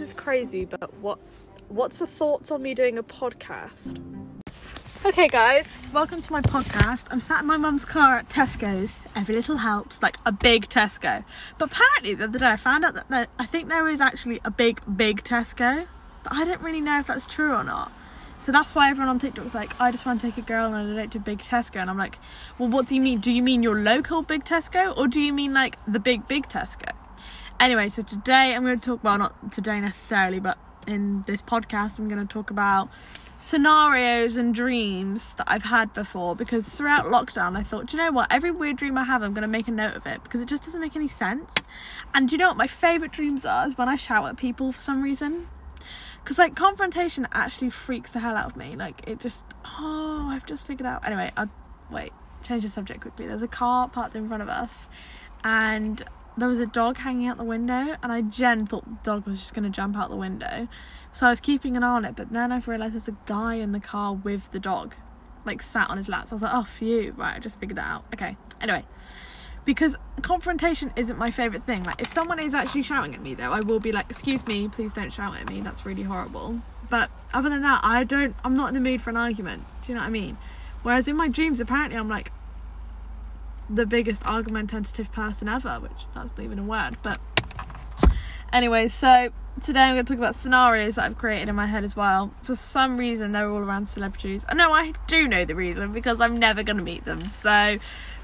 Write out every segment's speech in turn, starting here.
this is crazy, but what what's the thoughts on me doing a podcast? Okay, guys, welcome to my podcast. I'm sat in my mum's car at Tesco's. Every little helps, like a big Tesco. But apparently, the other day I found out that there, I think there is actually a big, big Tesco, but I don't really know if that's true or not. So that's why everyone on TikTok was like, I just want to take a girl on a date to Big Tesco. And I'm like, well, what do you mean? Do you mean your local Big Tesco or do you mean like the big, big Tesco? Anyway, so today I'm going to talk, about, not today necessarily, but in this podcast, I'm going to talk about scenarios and dreams that I've had before because throughout lockdown I thought, do you know what? Every weird dream I have, I'm going to make a note of it because it just doesn't make any sense. And do you know what my favourite dreams are? Is when I shout at people for some reason. Because, like, confrontation actually freaks the hell out of me. Like, it just, oh, I've just figured out. Anyway, I'll wait, change the subject quickly. There's a car parked in front of us and there was a dog hanging out the window and I gen thought the dog was just going to jump out the window. So I was keeping an eye on it but then I've realised there's a guy in the car with the dog like sat on his lap. So I was like oh phew right I just figured that out. Okay anyway. Because confrontation isn't my favourite thing. Like if someone is actually shouting at me though I will be like excuse me please don't shout at me that's really horrible. But other than that I don't I'm not in the mood for an argument. Do you know what I mean? Whereas in my dreams apparently I'm like the biggest argumentative person ever, which that's not even a word. But anyway, so today I'm going to talk about scenarios that I've created in my head as well. For some reason, they're all around celebrities. I know I do know the reason because I'm never going to meet them. So,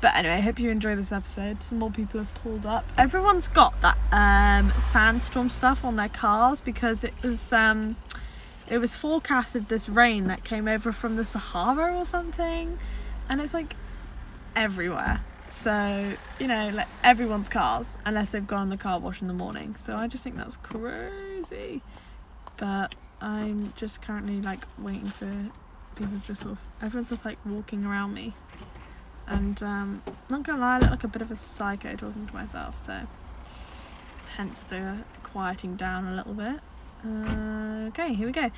but anyway, I hope you enjoy this episode. Some more people have pulled up. Everyone's got that um, sandstorm stuff on their cars because it was. Um, it was forecasted this rain that came over from the Sahara or something, and it's like everywhere. So, you know, like everyone's cars, unless they've gone the car wash in the morning. So I just think that's crazy. But I'm just currently like waiting for people to just sort of everyone's just like walking around me. And um not gonna lie, I look like a bit of a psycho talking to myself, so hence the quieting down a little bit. Uh, okay, here we go.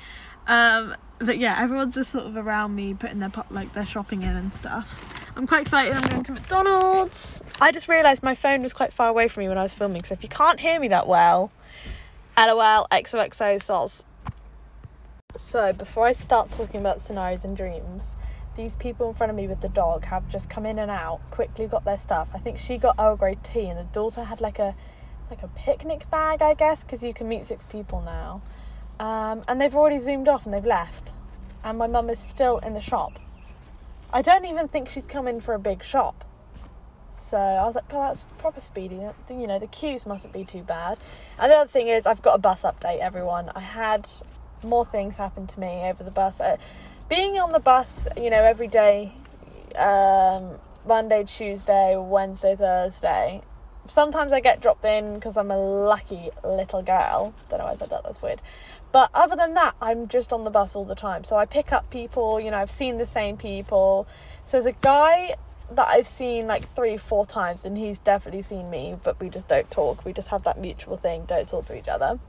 Um, but yeah, everyone's just sort of around me, putting their like their shopping in and stuff. I'm quite excited. I'm going to McDonald's. I just realised my phone was quite far away from me when I was filming, so if you can't hear me that well, lol, XOXO, soz. So before I start talking about scenarios and dreams, these people in front of me with the dog have just come in and out, quickly got their stuff. I think she got Earl Grey tea, and the daughter had like a like a picnic bag, I guess, because you can meet six people now. Um, and they've already zoomed off and they've left. And my mum is still in the shop. I don't even think she's come in for a big shop. So I was like, oh, that's proper speedy. You know, the queues mustn't be too bad. And the other thing is, I've got a bus update, everyone. I had more things happen to me over the bus. Uh, being on the bus, you know, every day, um, Monday, Tuesday, Wednesday, Thursday, sometimes I get dropped in because I'm a lucky little girl. Don't know why I said that, that's weird. But other than that, I'm just on the bus all the time. So I pick up people, you know, I've seen the same people. So there's a guy that I've seen like three, four times, and he's definitely seen me, but we just don't talk. We just have that mutual thing, don't talk to each other.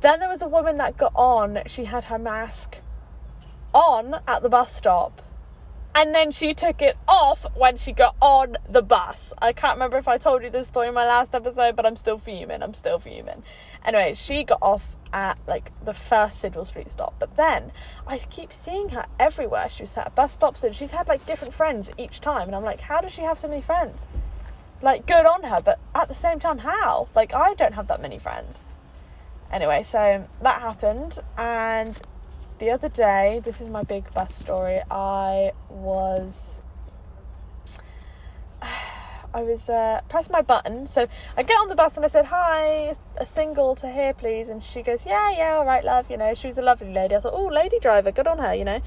Then there was a woman that got on, she had her mask on at the bus stop and then she took it off when she got on the bus. I can't remember if I told you this story in my last episode, but I'm still fuming. I'm still fuming. Anyway, she got off at like the first Sidwell Street stop, but then I keep seeing her everywhere. She was at bus stops and she's had like different friends each time, and I'm like, how does she have so many friends? Like, good on her, but at the same time, how? Like, I don't have that many friends. Anyway, so that happened, and the other day, this is my big bus story. I was. I was uh, pressing my button, so I get on the bus and I said, "Hi, a single to here, please." And she goes, "Yeah, yeah, all right, love." You know, she was a lovely lady. I thought, "Oh, lady driver, good on her," you know.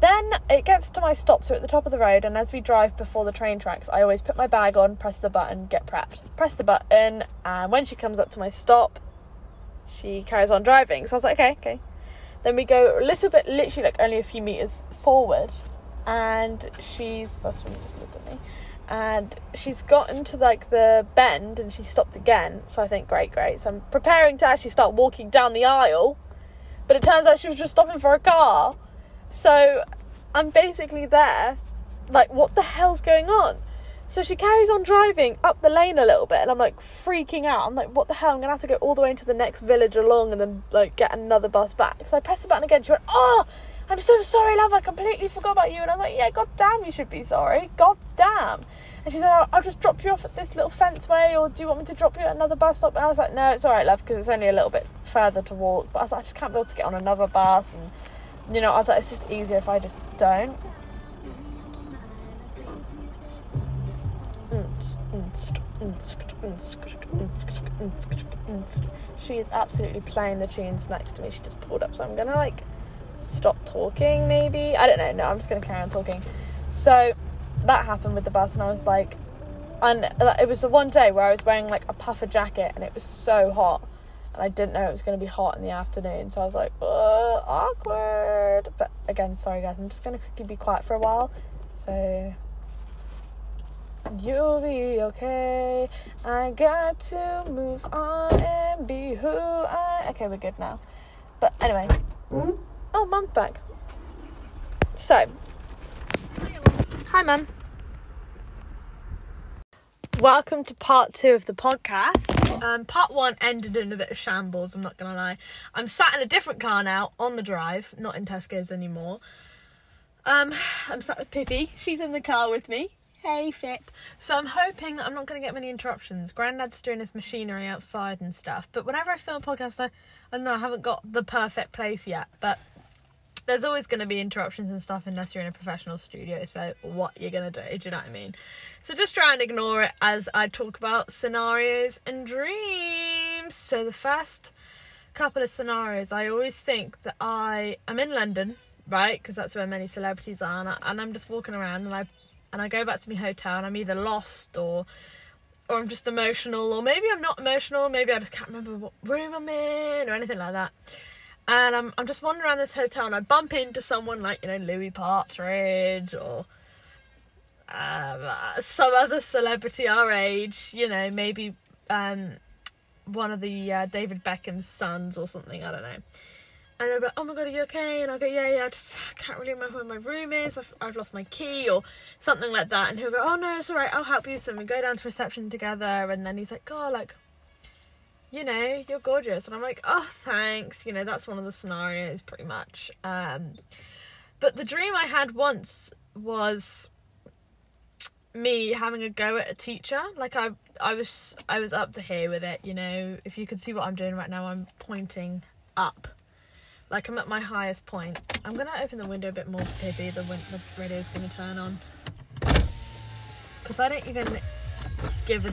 Then it gets to my stop, so at the top of the road, and as we drive before the train tracks, I always put my bag on, press the button, get prepped. Press the button, and when she comes up to my stop, she carries on driving. So I was like, okay, okay. Then we go a little bit, literally like only a few meters forward, and she's that's when you just looked at me, and she's gotten to like the bend and she stopped again. So I think great, great. So I'm preparing to actually start walking down the aisle, but it turns out she was just stopping for a car. So I'm basically there, like what the hell's going on? So she carries on driving up the lane a little bit, and I'm like freaking out. I'm like, what the hell? I'm gonna have to go all the way into the next village along and then like get another bus back. So I pressed the button again. She went, oh, I'm so sorry, love. I completely forgot about you. And I was like, yeah, god damn, you should be sorry. God damn. And she said, oh, I'll just drop you off at this little fence way, or do you want me to drop you at another bus stop? And I was like, no, it's all right, love, because it's only a little bit further to walk. But I was like, I just can't be able to get on another bus. And, you know, I was like, it's just easier if I just don't. She is absolutely playing the tunes next to me. She just pulled up, so I'm gonna like stop talking maybe. I don't know. No, I'm just gonna carry on talking. So that happened with the bus, and I was like, and it was the one day where I was wearing like a puffer jacket, and it was so hot, and I didn't know it was gonna be hot in the afternoon. So I was like, awkward. But again, sorry guys, I'm just gonna quickly be quiet for a while. So You'll be okay. I got to move on and be who I. Okay, we're good now. But anyway. Oh, mum's back. So. Hi, mum. Welcome to part two of the podcast. Um, part one ended in a bit of shambles, I'm not gonna lie. I'm sat in a different car now on the drive, not in Tesco's anymore. Um, I'm sat with Pippi, she's in the car with me. Hey, Fip. So I'm hoping that I'm not going to get many interruptions. Granddad's doing his machinery outside and stuff. But whenever I film a podcast, I, I don't know, I haven't got the perfect place yet. But there's always going to be interruptions and stuff unless you're in a professional studio. So what you're going to do, do you know what I mean? So just try and ignore it as I talk about scenarios and dreams. So the first couple of scenarios, I always think that I am in London, right? Because that's where many celebrities are. And, I, and I'm just walking around and I and I go back to my hotel and I'm either lost or or I'm just emotional or maybe I'm not emotional, maybe I just can't remember what room I'm in or anything like that. And I'm I'm just wandering around this hotel and I bump into someone like, you know, Louis Partridge or um, some other celebrity our age, you know, maybe um, one of the uh, David Beckham's sons or something, I don't know and they'll be like, "Oh my god, are you okay?" And I'll go, "Yeah, yeah, I just can't really remember where my room is. I've, I've lost my key or something like that." And he'll go, "Oh no, it's all right. I'll help you." So we go down to reception together, and then he's like, "God, like, you know, you're gorgeous," and I'm like, "Oh, thanks." You know, that's one of the scenarios, pretty much. Um, but the dream I had once was me having a go at a teacher. Like I, I was, I was up to here with it. You know, if you can see what I'm doing right now, I'm pointing up like I'm at my highest point. I'm gonna open the window a bit more for. The, the radio's gonna turn on. Because I don't even give a.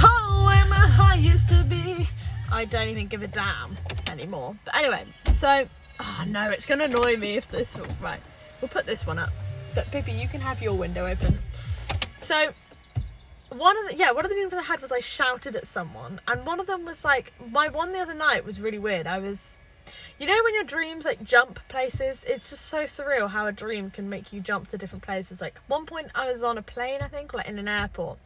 Oh, where my heart used to be. I don't even give a damn anymore. But anyway, so. Oh no, it's gonna annoy me if this. Right, we'll put this one up. But Pippi, you can have your window open. So one of the yeah one of the dreams I had was I shouted at someone, and one of them was like my one the other night was really weird. I was, you know, when your dreams like jump places, it's just so surreal how a dream can make you jump to different places. Like one point I was on a plane, I think, like in an airport,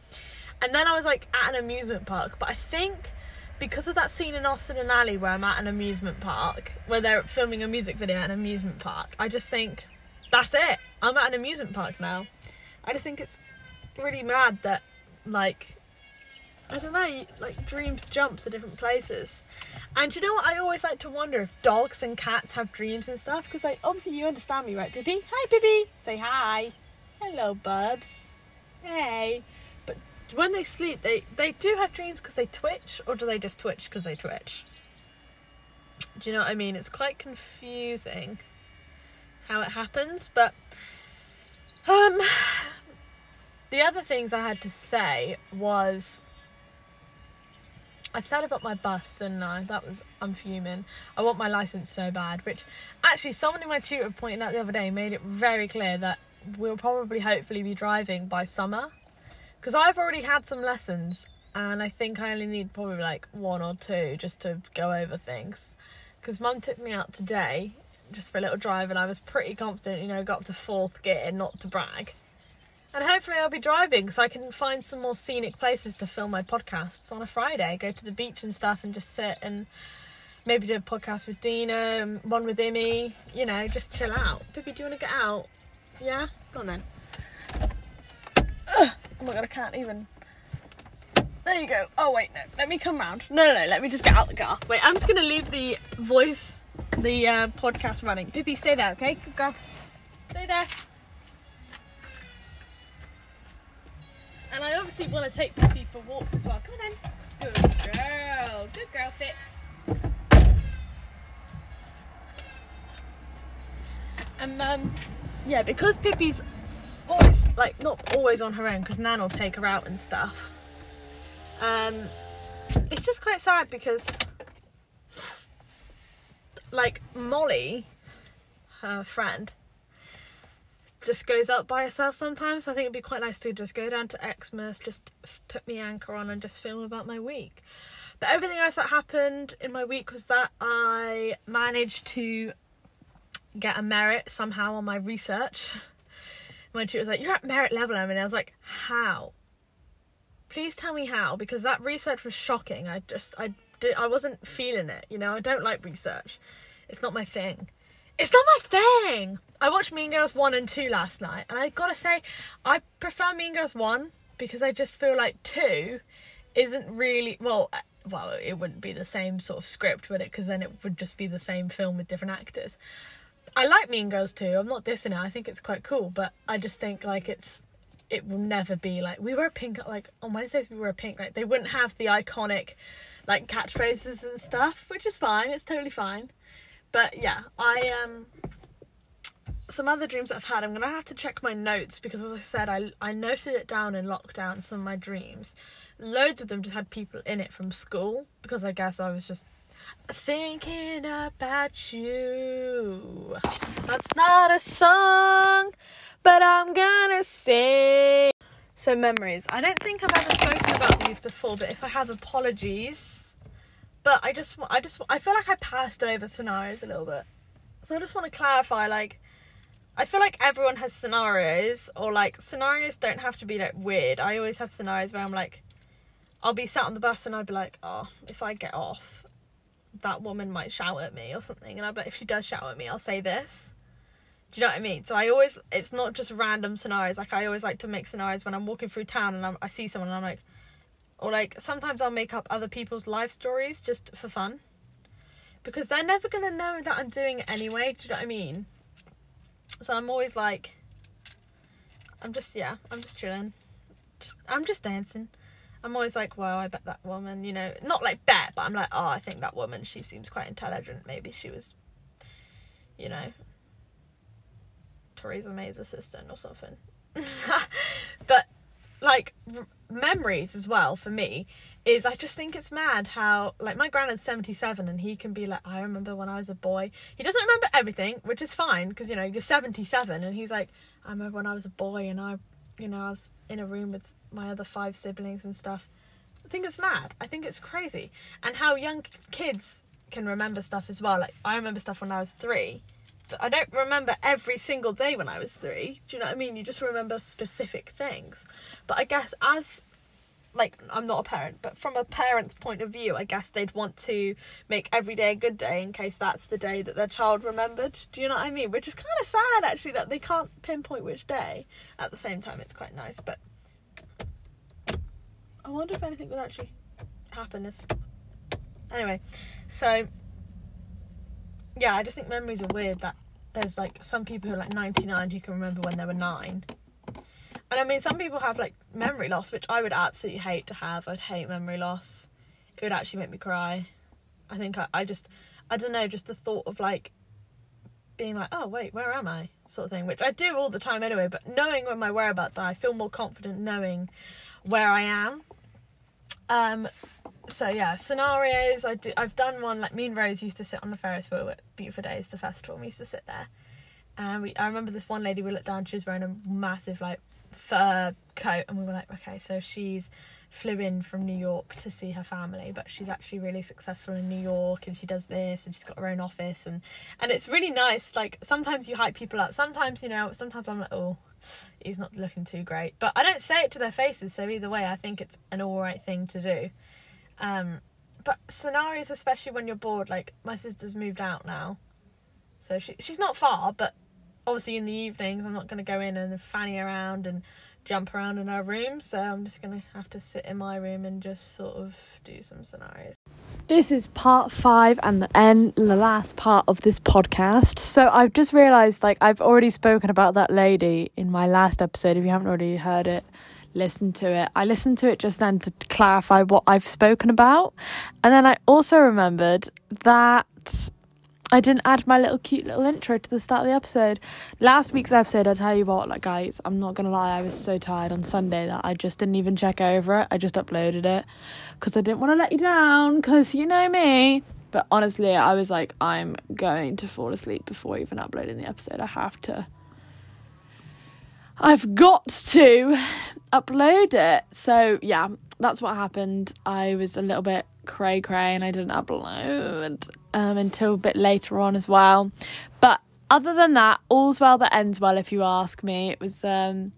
and then I was like at an amusement park. But I think because of that scene in Austin and Ally where I'm at an amusement park where they're filming a music video at an amusement park, I just think that's it. I'm at an amusement park now. I just think it's really mad that like I don't know, like dreams jump to different places. And you know what? I always like to wonder if dogs and cats have dreams and stuff. Because, like, obviously, you understand me, right, Pippi? Hi, Pippi. Say hi. Hello, bubs. Hey. But when they sleep, they, they do have dreams because they twitch, or do they just twitch because they twitch? Do you know what I mean? It's quite confusing how it happens. But, um, the other things I had to say was I've said about my bus, and I? That was I'm fuming. I want my license so bad. Which actually, someone in my tutor pointed out the other day made it very clear that we'll probably hopefully be driving by summer, because I've already had some lessons, and I think I only need probably like one or two just to go over things. Because Mum took me out today just for a little drive, and I was pretty confident. You know, got up to fourth gear, not to brag and hopefully I'll be driving so I can find some more scenic places to film my podcasts on a Friday. Go to the beach and stuff and just sit and maybe do a podcast with Dina, one with Imi, you know, just chill out. Pippi, do you want to get out? Yeah? Go on then. Oh my god, I can't even. There you go. Oh wait, no. Let me come round. No, no, no. Let me just get out the car. Wait, I'm just gonna leave the voice, the uh, podcast running. Pippi, stay there, okay? Good girl. Stay there. Obviously want to take Pippi for walks as well. Come on then. Good girl. Good girl, fit. And um, yeah, because Pippi's always like not always on her own because Nan will take her out and stuff. Um, it's just quite sad because like Molly, her friend, just goes out by herself sometimes. So I think it'd be quite nice to just go down to Exmouth, just put me anchor on and just film about my week. But everything else that happened in my week was that I managed to get a merit somehow on my research. My tutor was like, "You're at merit level," I mean, I was like, "How?" Please tell me how, because that research was shocking. I just, I did, I wasn't feeling it. You know, I don't like research. It's not my thing. It's not my thing. I watched Mean Girls 1 and 2 last night, and I gotta say, I prefer Mean Girls 1 because I just feel like 2 isn't really, well, uh, well, it wouldn't be the same sort of script, would it? Because then it would just be the same film with different actors. I like Mean Girls 2, I'm not dissing it, I think it's quite cool, but I just think like it's, it will never be like, we wear pink, like on Wednesdays we wear pink, like they wouldn't have the iconic like catchphrases and stuff, which is fine, it's totally fine. But yeah, I um some other dreams I've had, I'm gonna have to check my notes because as I said, I I noted it down in lockdown, some of my dreams. Loads of them just had people in it from school because I guess I was just thinking about you. That's not a song, but I'm gonna sing. So memories. I don't think I've ever spoken about these before, but if I have apologies but I just I just I feel like I passed over scenarios a little bit. So I just want to clarify like I feel like everyone has scenarios or like scenarios don't have to be like weird. I always have scenarios where I'm like I'll be sat on the bus and I'd be like, "Oh, if I get off, that woman might shout at me or something." And I'd be like, "If she does shout at me, I'll say this." Do you know what I mean? So I always it's not just random scenarios. Like I always like to make scenarios when I'm walking through town and I'm, I see someone and I'm like, or like sometimes I'll make up other people's life stories just for fun. Because they're never gonna know that I'm doing it anyway, do you know what I mean? So I'm always like I'm just yeah, I'm just chilling. Just I'm just dancing. I'm always like, wow, I bet that woman, you know, not like bet, but I'm like, oh, I think that woman, she seems quite intelligent. Maybe she was, you know, Theresa May's assistant or something. but like memories as well for me is I just think it's mad how like my granddad's 77 and he can be like I remember when I was a boy. He doesn't remember everything which is fine because you know you're 77 and he's like I remember when I was a boy and I you know I was in a room with my other five siblings and stuff. I think it's mad. I think it's crazy. And how young kids can remember stuff as well. Like I remember stuff when I was 3 I don't remember every single day when I was three. Do you know what I mean? You just remember specific things. But I guess as like I'm not a parent, but from a parent's point of view, I guess they'd want to make every day a good day in case that's the day that their child remembered. Do you know what I mean? Which is kind of sad actually that they can't pinpoint which day. At the same time, it's quite nice, but I wonder if anything would actually happen if. Anyway, so yeah, I just think memories are weird. That there's like some people who are like 99 who can remember when they were nine. And I mean, some people have like memory loss, which I would absolutely hate to have. I'd hate memory loss. It would actually make me cry. I think I, I just, I don't know, just the thought of like being like, oh, wait, where am I? sort of thing, which I do all the time anyway, but knowing where my whereabouts are, I feel more confident knowing where I am. Um, so yeah, scenarios. I do. I've done one like me and Rose used to sit on the Ferris wheel at Beautiful Days, the festival. We used to sit there, and we. I remember this one lady. We looked down. She was wearing a massive like fur coat, and we were like, okay, so she's flew in from New York to see her family, but she's actually really successful in New York, and she does this, and she's got her own office, and and it's really nice. Like sometimes you hype people up. Sometimes you know. Sometimes I'm like, oh. He's not looking too great, but I don't say it to their faces. So either way, I think it's an all right thing to do. Um, but scenarios, especially when you're bored, like my sister's moved out now, so she she's not far, but obviously in the evenings I'm not going to go in and fanny around and jump around in her room. So I'm just gonna have to sit in my room and just sort of do some scenarios. This is part five and the end, the last part of this podcast. So I've just realised, like, I've already spoken about that lady in my last episode. If you haven't already heard it, listen to it. I listened to it just then to clarify what I've spoken about, and then I also remembered that I didn't add my little cute little intro to the start of the episode. Last week's episode, I tell you what, like guys, I'm not gonna lie, I was so tired on Sunday that I just didn't even check over it. I just uploaded it because I didn't want to let you down. Because you know me. But honestly, I was like, I'm going to fall asleep before even uploading the episode. I have to. I've got to upload it. So yeah, that's what happened. I was a little bit cray cray and I didn't upload um, until a bit later on as well. But other than that, all's well that ends well. If you ask me, it was um,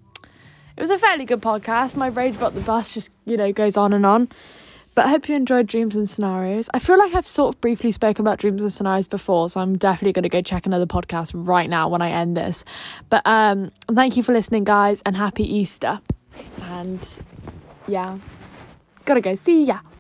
it was a fairly good podcast. My rage about the bus just you know goes on and on. But I hope you enjoyed Dreams and Scenarios. I feel like I've sort of briefly spoken about Dreams and Scenarios before, so I'm definitely going to go check another podcast right now when I end this. But um, thank you for listening, guys, and happy Easter. And yeah, gotta go. See ya.